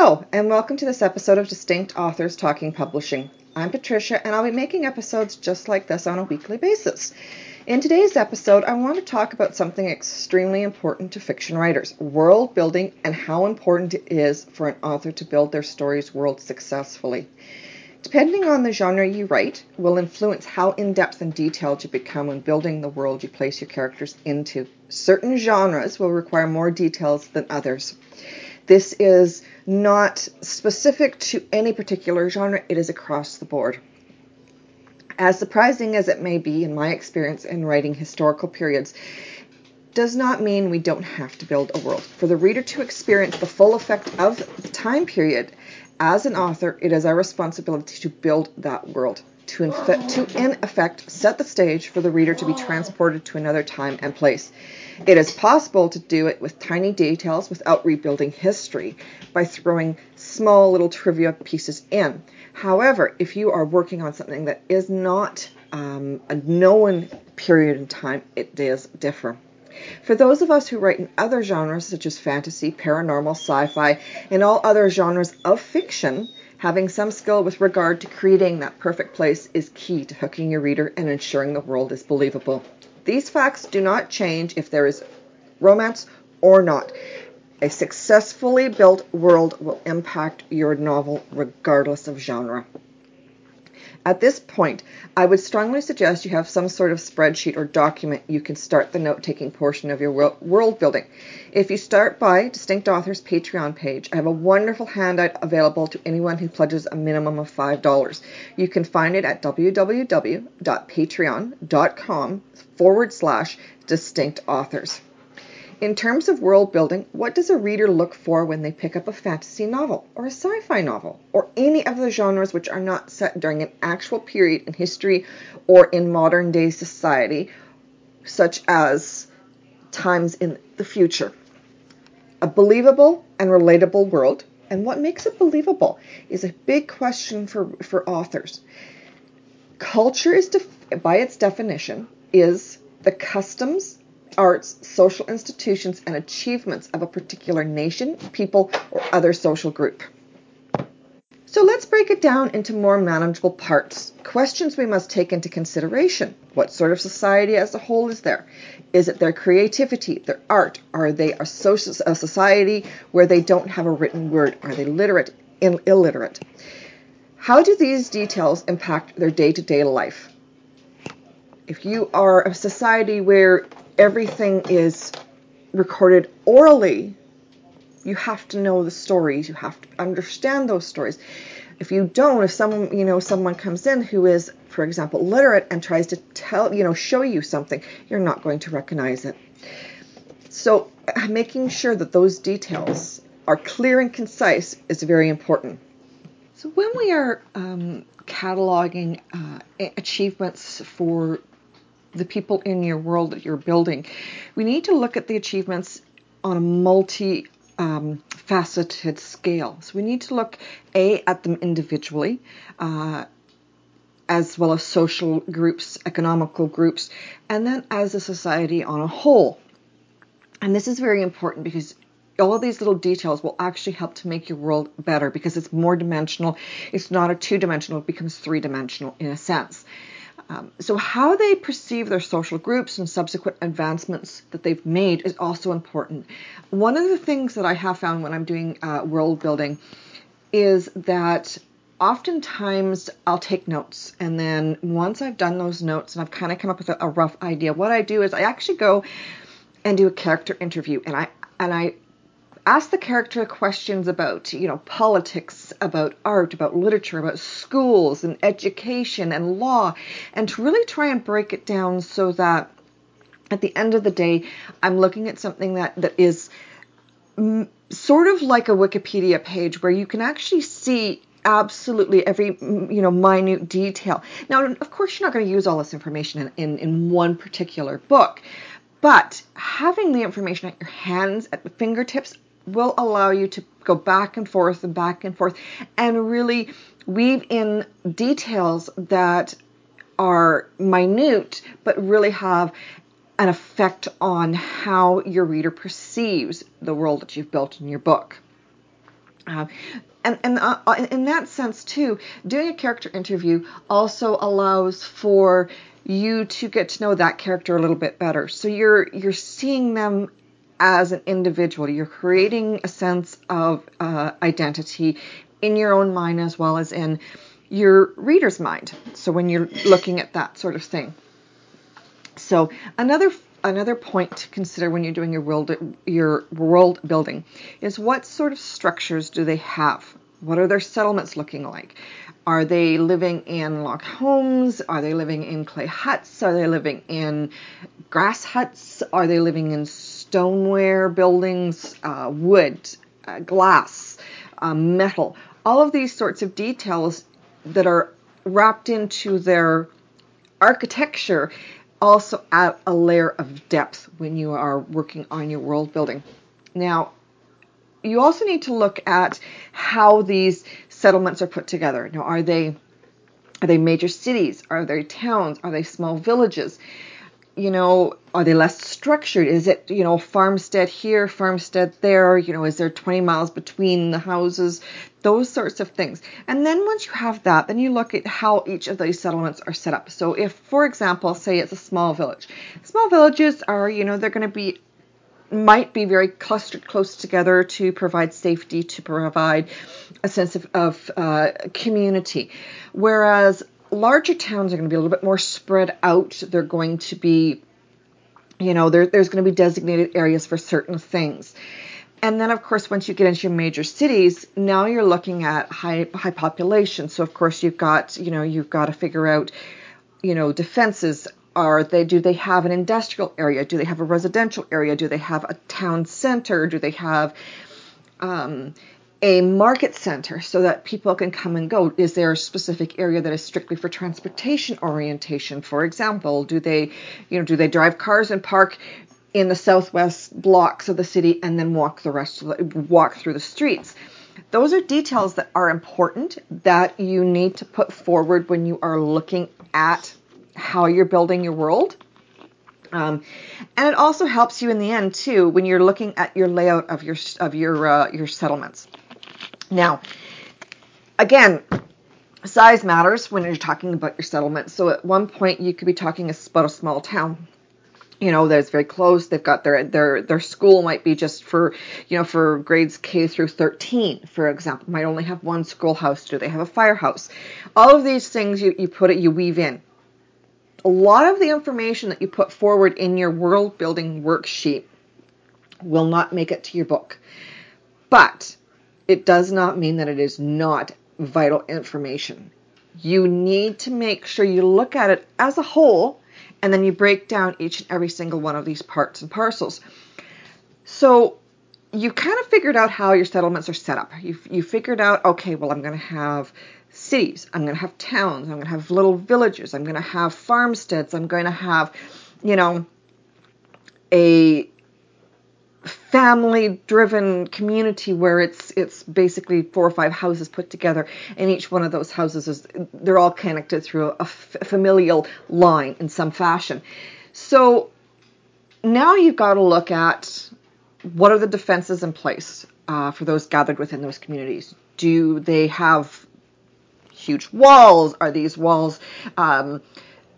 Hello, and welcome to this episode of Distinct Authors Talking Publishing. I'm Patricia, and I'll be making episodes just like this on a weekly basis. In today's episode, I want to talk about something extremely important to fiction writers world building and how important it is for an author to build their story's world successfully. Depending on the genre you write, will influence how in depth and detailed you become when building the world you place your characters into. Certain genres will require more details than others. This is not specific to any particular genre, it is across the board. As surprising as it may be in my experience in writing historical periods, does not mean we don't have to build a world. For the reader to experience the full effect of the time period, as an author, it is our responsibility to build that world, to in, to in effect set the stage for the reader to be transported to another time and place. It is possible to do it with tiny details without rebuilding history by throwing small little trivia pieces in. However, if you are working on something that is not um, a known period in time, it does differ. For those of us who write in other genres such as fantasy, paranormal, sci fi, and all other genres of fiction, having some skill with regard to creating that perfect place is key to hooking your reader and ensuring the world is believable. These facts do not change if there is romance or not. A successfully built world will impact your novel regardless of genre. At this point, I would strongly suggest you have some sort of spreadsheet or document you can start the note taking portion of your world building. If you start by Distinct Authors Patreon page, I have a wonderful handout available to anyone who pledges a minimum of $5. You can find it at www.patreon.com forward slash distinct authors. In terms of world building, what does a reader look for when they pick up a fantasy novel or a sci fi novel or any of the genres which are not set during an actual period in history or in modern day society, such as times in the future? A believable and relatable world. And what makes it believable is a big question for, for authors. Culture is, def- by its definition, is the customs, arts, social institutions, and achievements of a particular nation, people, or other social group. So let's break it down into more manageable parts. Questions we must take into consideration. What sort of society as a whole is there? Is it their creativity, their art? Are they a, social, a society where they don't have a written word? Are they literate, or illiterate? How do these details impact their day to day life? if you are a society where everything is recorded orally, you have to know the stories. You have to understand those stories. If you don't, if someone, you know, someone comes in who is, for example, literate and tries to tell, you know, show you something, you're not going to recognize it. So making sure that those details are clear and concise is very important. So when we are um, cataloging uh, achievements for the people in your world that you're building. We need to look at the achievements on a multi um, faceted scale. So we need to look a at them individually, uh, as well as social groups, economical groups, and then as a society on a whole. And this is very important because all of these little details will actually help to make your world better because it's more dimensional. It's not a two dimensional, it becomes three dimensional in a sense. Um, so, how they perceive their social groups and subsequent advancements that they've made is also important. One of the things that I have found when I'm doing uh, world building is that oftentimes I'll take notes, and then once I've done those notes and I've kind of come up with a, a rough idea, what I do is I actually go and do a character interview, and I and I ask the character questions about, you know, politics, about art, about literature, about schools and education and law, and to really try and break it down so that at the end of the day, I'm looking at something that, that is m- sort of like a Wikipedia page where you can actually see absolutely every you know minute detail. Now, of course, you're not going to use all this information in, in, in one particular book, but having the information at your hands, at the fingertips, will allow you to go back and forth and back and forth and really weave in details that are minute but really have an effect on how your reader perceives the world that you've built in your book. Uh, and and uh, in that sense too, doing a character interview also allows for you to get to know that character a little bit better. So you're you're seeing them as an individual. You're creating a sense of uh, identity in your own mind as well as in your reader's mind. So when you're looking at that sort of thing. So another another point to consider when you're doing your world your world building is what sort of structures do they have? What are their settlements looking like? Are they living in log homes? Are they living in clay huts? Are they living in grass huts? Are they living in stoneware buildings, uh, wood, uh, glass, uh, metal? All of these sorts of details that are wrapped into their architecture also add a layer of depth when you are working on your world building. Now, you also need to look at how these settlements are put together. Now, are they are they major cities? Are they towns? Are they small villages? You know, are they less structured? Is it, you know, farmstead here, farmstead there? You know, is there 20 miles between the houses? Those sorts of things. And then once you have that, then you look at how each of these settlements are set up. So if, for example, say it's a small village, small villages are, you know, they're going to be might be very clustered close together to provide safety, to provide a sense of, of uh, community. Whereas larger towns are going to be a little bit more spread out. They're going to be, you know, there, there's going to be designated areas for certain things. And then, of course, once you get into your major cities, now you're looking at high high population. So, of course, you've got, you know, you've got to figure out, you know, defenses are they do they have an industrial area? Do they have a residential area? Do they have a town center? Do they have um, a market center so that people can come and go? Is there a specific area that is strictly for transportation orientation? For example, do they, you know, do they drive cars and park in the southwest blocks of the city and then walk the rest of the, walk through the streets? Those are details that are important that you need to put forward when you are looking at how you're building your world. Um, and it also helps you in the end too when you're looking at your layout of your of your uh, your settlements. Now, again, size matters when you're talking about your settlement. So at one point you could be talking about a small town. You know, that's very close. They've got their their their school might be just for you know for grades K through 13, for example. Might only have one schoolhouse. Do they have a firehouse? All of these things you, you put it you weave in a lot of the information that you put forward in your world building worksheet will not make it to your book. But it does not mean that it is not vital information. You need to make sure you look at it as a whole and then you break down each and every single one of these parts and parcels. So you kind of figured out how your settlements are set up. You you figured out okay, well I'm going to have cities. I'm going to have towns. I'm going to have little villages. I'm going to have farmsteads. I'm going to have, you know, a family driven community where it's it's basically four or five houses put together and each one of those houses is they're all connected through a familial line in some fashion so now you've got to look at what are the defenses in place uh, for those gathered within those communities do they have huge walls? Are these walls um,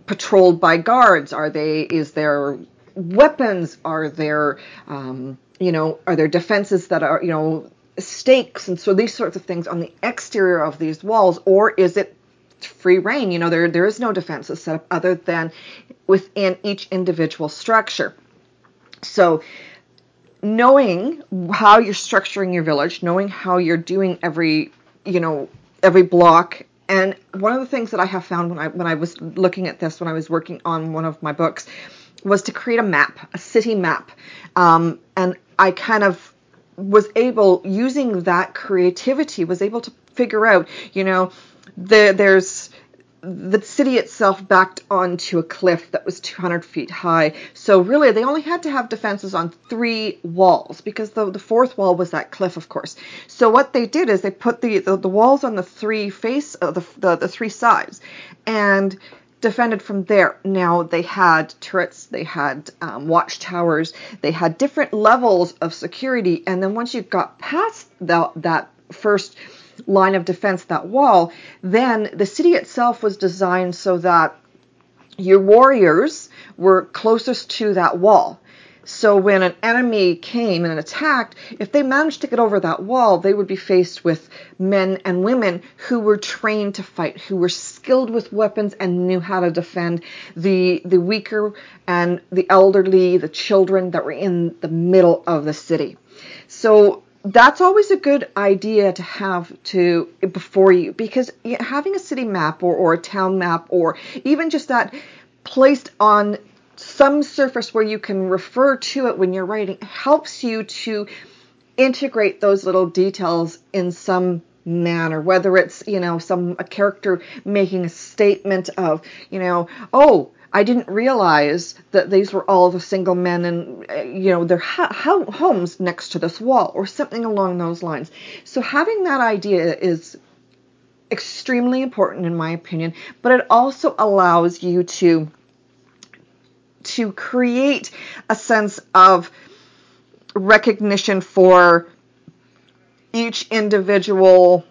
patrolled by guards? Are they? Is there weapons? Are there, um, you know, are there defenses that are, you know, stakes and so these sorts of things on the exterior of these walls, or is it free reign? You know, there there is no defenses set up other than within each individual structure. So knowing how you're structuring your village, knowing how you're doing every, you know, every block and one of the things that I have found when I when I was looking at this when I was working on one of my books was to create a map, a city map, um, and I kind of was able using that creativity was able to figure out, you know, the, there's the city itself backed onto a cliff that was 200 feet high. So really, they only had to have defenses on three walls because the, the fourth wall was that cliff, of course. So what they did is they put the, the, the walls on the three face, uh, the, the, the three sides, and defended from there. Now they had turrets, they had um, watchtowers, they had different levels of security, and then once you got past that first line of defense, that wall, then the city itself was designed so that your warriors were closest to that wall. So when an enemy came and attacked, if they managed to get over that wall, they would be faced with men and women who were trained to fight, who were skilled with weapons and knew how to defend the the weaker and the elderly, the children that were in the middle of the city. So that's always a good idea to have to before you because having a city map or, or a town map or even just that placed on some surface where you can refer to it when you're writing helps you to integrate those little details in some manner whether it's you know some a character making a statement of you know oh I didn't realize that these were all the single men and you know their ha- homes next to this wall or something along those lines. So having that idea is extremely important in my opinion, but it also allows you to to create a sense of recognition for each individual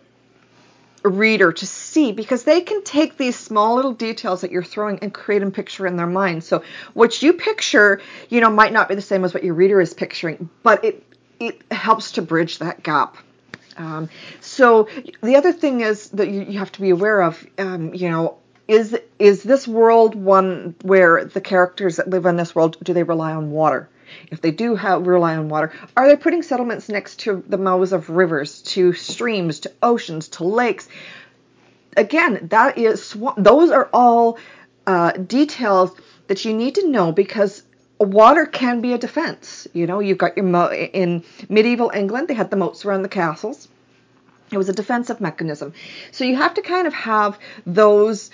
reader to see because they can take these small little details that you're throwing and create a picture in their mind. So what you picture, you know, might not be the same as what your reader is picturing, but it it helps to bridge that gap. Um, so the other thing is that you, you have to be aware of, um, you know, is is this world one where the characters that live in this world do they rely on water? If they do have, rely on water, are they putting settlements next to the mouths of rivers, to streams, to oceans, to lakes? Again, that is those are all uh, details that you need to know because water can be a defense. You know, you've got your mo- in medieval England, they had the moats around the castles. It was a defensive mechanism. So you have to kind of have those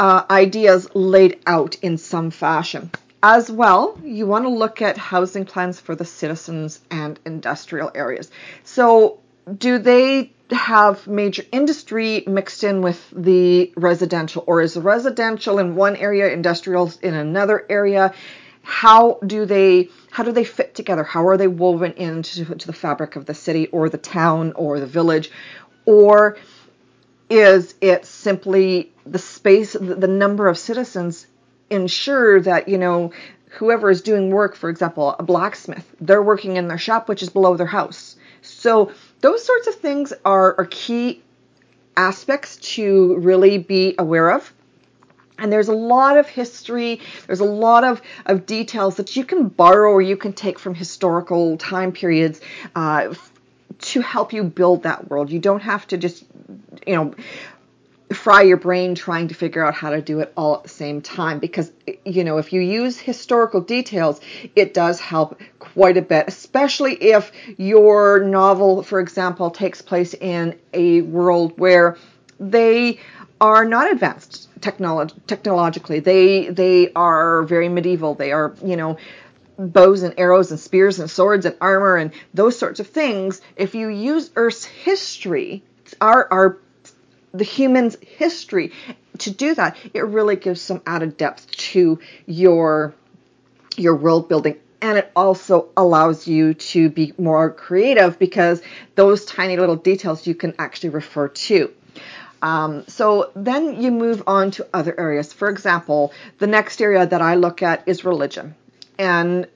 uh, ideas laid out in some fashion. As well, you want to look at housing plans for the citizens and industrial areas. So, do they have major industry mixed in with the residential, or is the residential in one area, industrial in another area? How do they how do they fit together? How are they woven into to the fabric of the city or the town or the village? Or is it simply the space, the number of citizens ensure that, you know, whoever is doing work, for example, a blacksmith, they're working in their shop, which is below their house. So those sorts of things are, are key aspects to really be aware of. And there's a lot of history, there's a lot of, of details that you can borrow or you can take from historical time periods uh, to help you build that world. You don't have to just, you know, fry your brain trying to figure out how to do it all at the same time because you know if you use historical details it does help quite a bit especially if your novel for example takes place in a world where they are not advanced technolog- technologically they they are very medieval they are you know bows and arrows and spears and swords and armor and those sorts of things, if you use Earth's history, our, our the human's history to do that, it really gives some added depth to your your world building and it also allows you to be more creative because those tiny little details you can actually refer to. Um, so then you move on to other areas. For example, the next area that I look at is religion. And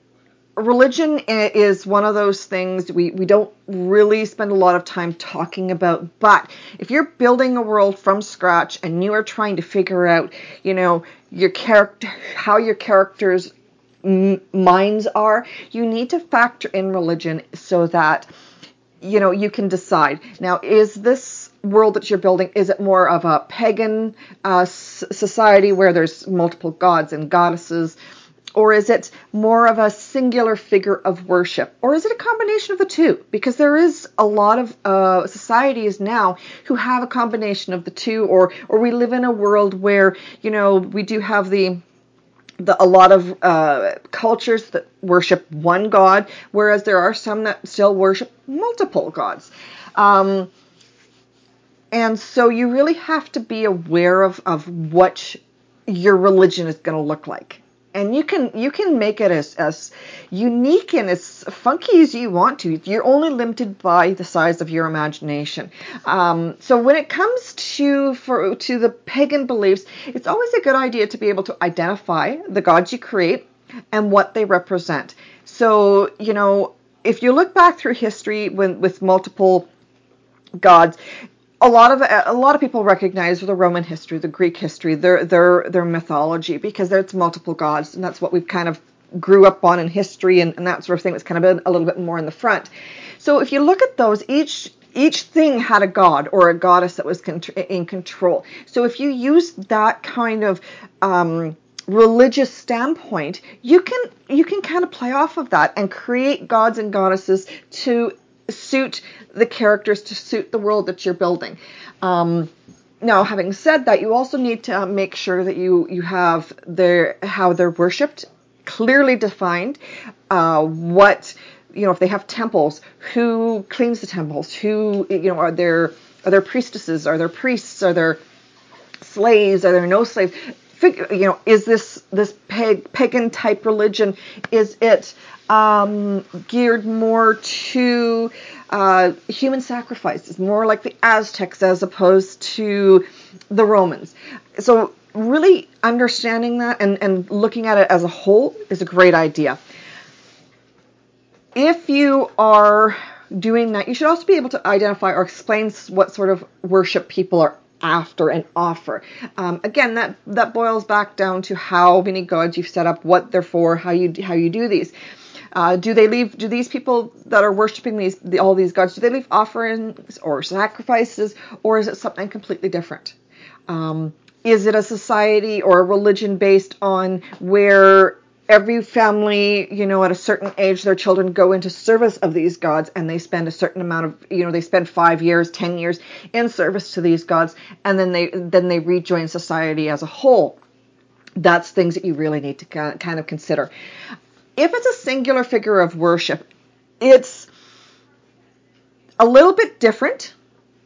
religion is one of those things we, we don't really spend a lot of time talking about. But if you're building a world from scratch and you are trying to figure out, you know, your character, how your characters' minds are, you need to factor in religion so that, you know, you can decide. Now, is this world that you're building is it more of a pagan uh, society where there's multiple gods and goddesses or is it more of a singular figure of worship? Or is it a combination of the two? Because there is a lot of uh, societies now who have a combination of the two, or, or we live in a world where, you know, we do have the the, a lot of uh, cultures that worship one god, whereas there are some that still worship multiple gods. Um, and so you really have to be aware of, of what your religion is going to look like and you can you can make it as as unique and as funky as you want to. You're only limited by the size of your imagination. Um, so when it comes to for to the pagan beliefs, it's always a good idea to be able to identify the gods you create and what they represent. So you know if you look back through history when with multiple gods a lot of a lot of people recognize the Roman history, the Greek history, their their their mythology because there's multiple gods, and that's what we've kind of grew up on in history and, and that sort of thing. That's kind of a little bit more in the front. So if you look at those, each each thing had a god or a goddess that was in control. So if you use that kind of um, religious standpoint, you can you can kind of play off of that and create gods and goddesses to suit the characters to suit the world that you're building. Um, now, having said that, you also need to make sure that you you have their how they're worshipped clearly defined. Uh, what you know, if they have temples, who cleans the temples? Who you know are there are there priestesses? Are there priests? Are there slaves? Are there no slaves? Figure, you know, is this this pagan type religion? Is it um, geared more to uh, human sacrifices, more like the Aztecs as opposed to the Romans. So, really understanding that and, and looking at it as a whole is a great idea. If you are doing that, you should also be able to identify or explain what sort of worship people are after and offer. Um, again, that that boils back down to how many gods you've set up, what they're for, how you how you do these. Uh, do they leave? Do these people that are worshiping these the, all these gods? Do they leave offerings or sacrifices, or is it something completely different? Um, is it a society or a religion based on where every family, you know, at a certain age, their children go into service of these gods and they spend a certain amount of, you know, they spend five years, ten years in service to these gods, and then they then they rejoin society as a whole. That's things that you really need to kind of consider if it's a singular figure of worship, it's a little bit different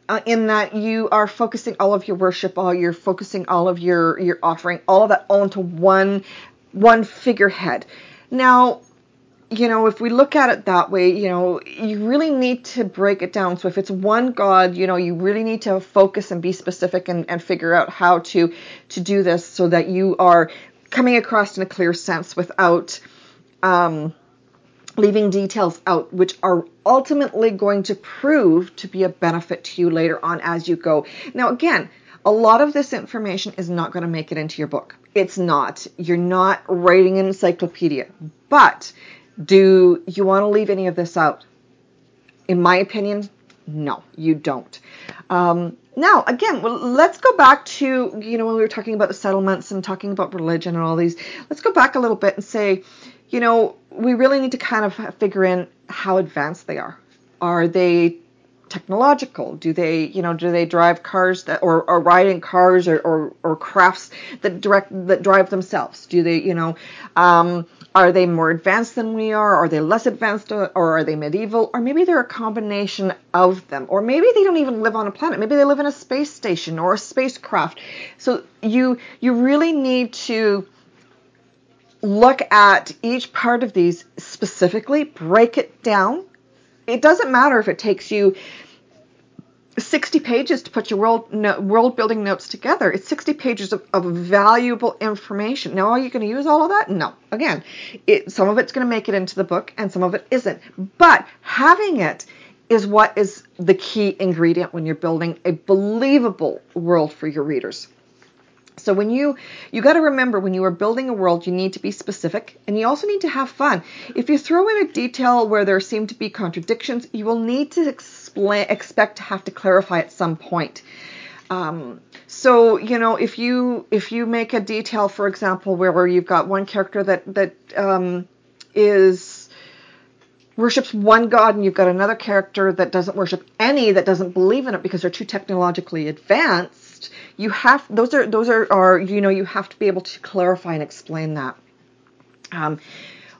uh, in that you are focusing all of your worship, all you're focusing all of your your offering, all of that onto one one figurehead. Now, you know, if we look at it that way, you know, you really need to break it down. So if it's one God, you know, you really need to focus and be specific and, and figure out how to to do this so that you are coming across in a clear sense without um, leaving details out, which are ultimately going to prove to be a benefit to you later on as you go. Now, again, a lot of this information is not going to make it into your book. It's not. You're not writing an encyclopedia. But do you want to leave any of this out? In my opinion, no, you don't. Um, now, again, well, let's go back to, you know, when we were talking about the settlements and talking about religion and all these, let's go back a little bit and say, you know, we really need to kind of figure in how advanced they are. Are they technological? Do they, you know, do they drive cars that, or, or ride in cars or, or, or crafts that direct that drive themselves? Do they, you know, um, are they more advanced than we are? Are they less advanced, or are they medieval? Or maybe they're a combination of them. Or maybe they don't even live on a planet. Maybe they live in a space station or a spacecraft. So you you really need to look at each part of these specifically, break it down. It doesn't matter if it takes you 60 pages to put your world no, world building notes together. It's 60 pages of, of valuable information. Now, are you going to use all of that? No. Again, it, some of it's going to make it into the book and some of it isn't. But having it is what is the key ingredient when you're building a believable world for your readers. So when you you got to remember when you are building a world, you need to be specific and you also need to have fun. If you throw in a detail where there seem to be contradictions, you will need to explain expect to have to clarify at some point. Um, so you know if you if you make a detail, for example, where, where you've got one character that that um, is worships one god and you've got another character that doesn't worship any that doesn't believe in it because they're too technologically advanced you have those are those are, are you know you have to be able to clarify and explain that. Um,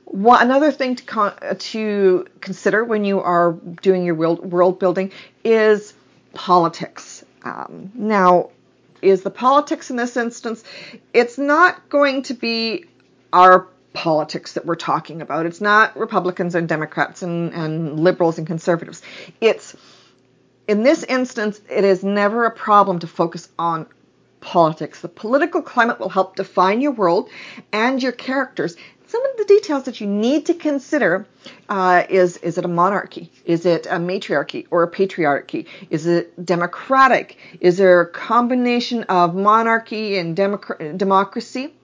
one, another thing to con- to consider when you are doing your world world building is politics. Um, now, is the politics in this instance? It's not going to be our politics that we're talking about. It's not Republicans and Democrats and, and liberals and conservatives. It's in this instance, it is never a problem to focus on politics. The political climate will help define your world and your characters. Some of the details that you need to consider uh, is is it a monarchy? Is it a matriarchy or a patriarchy? Is it democratic? Is there a combination of monarchy and democ- democracy?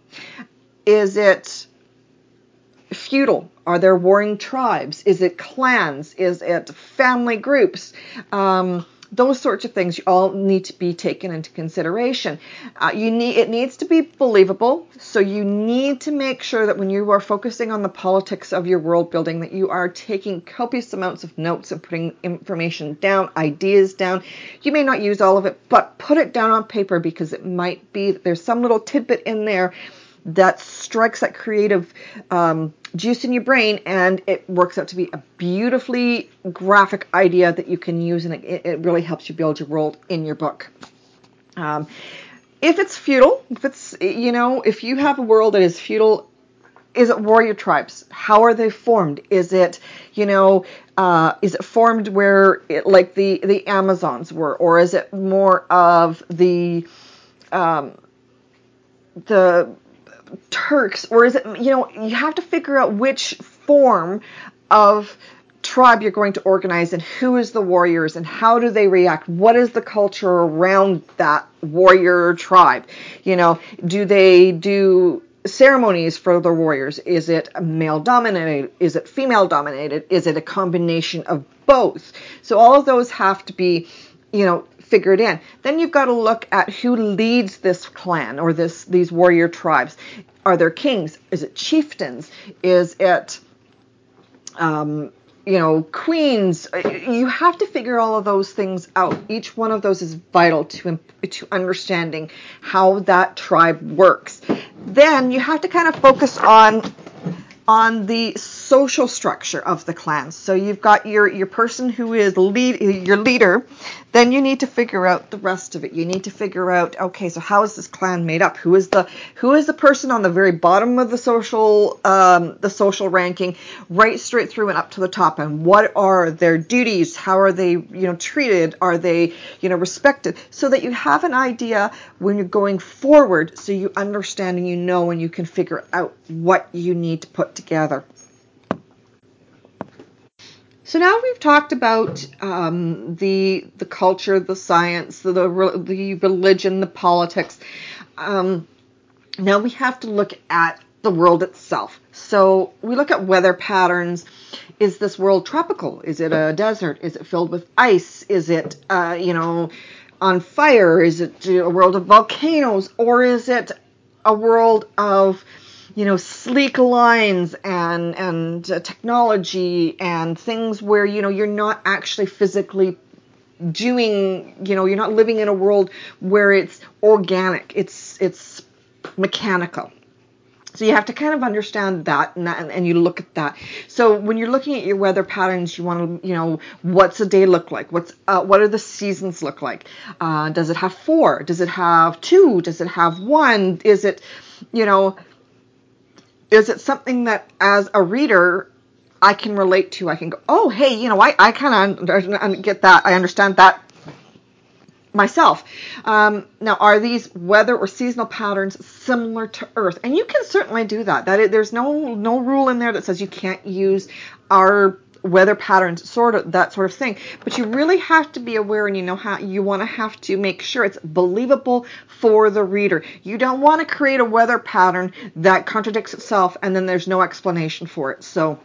Is it feudal? Are there warring tribes? Is it clans? Is it family groups? Um, those sorts of things all need to be taken into consideration. Uh, you need it needs to be believable, so you need to make sure that when you are focusing on the politics of your world building, that you are taking copious amounts of notes and putting information down, ideas down. You may not use all of it, but put it down on paper because it might be that there's some little tidbit in there that strikes that creative um, juice in your brain and it works out to be a beautifully graphic idea that you can use and it, it really helps you build your world in your book. Um, if it's feudal, if it's, you know, if you have a world that is feudal, is it warrior tribes? How are they formed? Is it, you know, uh, is it formed where, it, like the the Amazons were, or is it more of the um, the Turks, or is it, you know, you have to figure out which form of tribe you're going to organize and who is the warriors and how do they react? What is the culture around that warrior tribe? You know, do they do ceremonies for the warriors? Is it male dominated? Is it female dominated? Is it a combination of both? So all of those have to be, you know, figured in. Then you've got to look at who leads this clan or this these warrior tribes. Are there kings? Is it chieftains? Is it um, you know, queens. You have to figure all of those things out. Each one of those is vital to to understanding how that tribe works. Then you have to kind of focus on on the social structure of the clan. So you've got your your person who is lead your leader. Then you need to figure out the rest of it. You need to figure out okay, so how is this clan made up? Who is the who is the person on the very bottom of the social um, the social ranking, right straight through and up to the top? And what are their duties? How are they you know treated? Are they you know respected? So that you have an idea when you're going forward, so you understand and you know and you can figure out what you need to put together. So now we've talked about um, the the culture, the science, the the religion, the politics. Um, now we have to look at the world itself. So we look at weather patterns. Is this world tropical? Is it a desert? Is it filled with ice? Is it uh, you know on fire? Is it a world of volcanoes, or is it a world of you know, sleek lines and and uh, technology and things where you know you're not actually physically doing, you know, you're not living in a world where it's organic. It's it's mechanical. So you have to kind of understand that and, that, and you look at that. So when you're looking at your weather patterns, you want to, you know, what's a day look like? What's, uh, what are the seasons look like? Uh, does it have four? Does it have two? Does it have one? Is it, you know, is it something that as a reader I can relate to? I can go, oh, hey, you know, I, I kind of get that. I understand that myself. Um, now, are these weather or seasonal patterns similar to Earth? And you can certainly do that. That it, there's no no rule in there that says you can't use our weather patterns, sort of that sort of thing. But you really have to be aware and you know how you want to have to make sure it's believable for the reader. You don't want to create a weather pattern that contradicts itself and then there's no explanation for it. So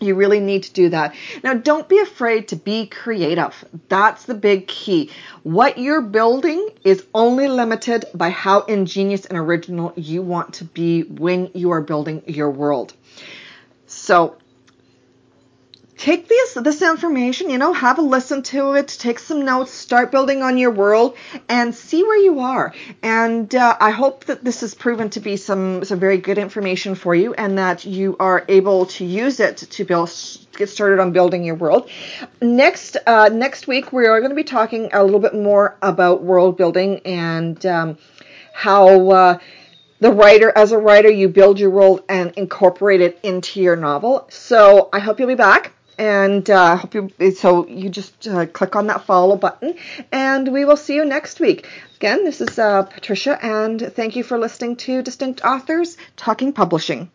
you really need to do that. Now, don't be afraid to be creative. That's the big key. What you're building is only limited by how ingenious and original you want to be when you are building your world. So, take this this information, you know, have a listen to it, take some notes, start building on your world, and see where you are. And uh, I hope that this has proven to be some some very good information for you, and that you are able to use it to build get started on building your world. Next uh, next week we are going to be talking a little bit more about world building and um, how. Uh, the writer as a writer you build your world and incorporate it into your novel so i hope you'll be back and uh, hope you so you just uh, click on that follow button and we will see you next week. Again this is uh, patricia and thank you for listening to distinct authors talking publishing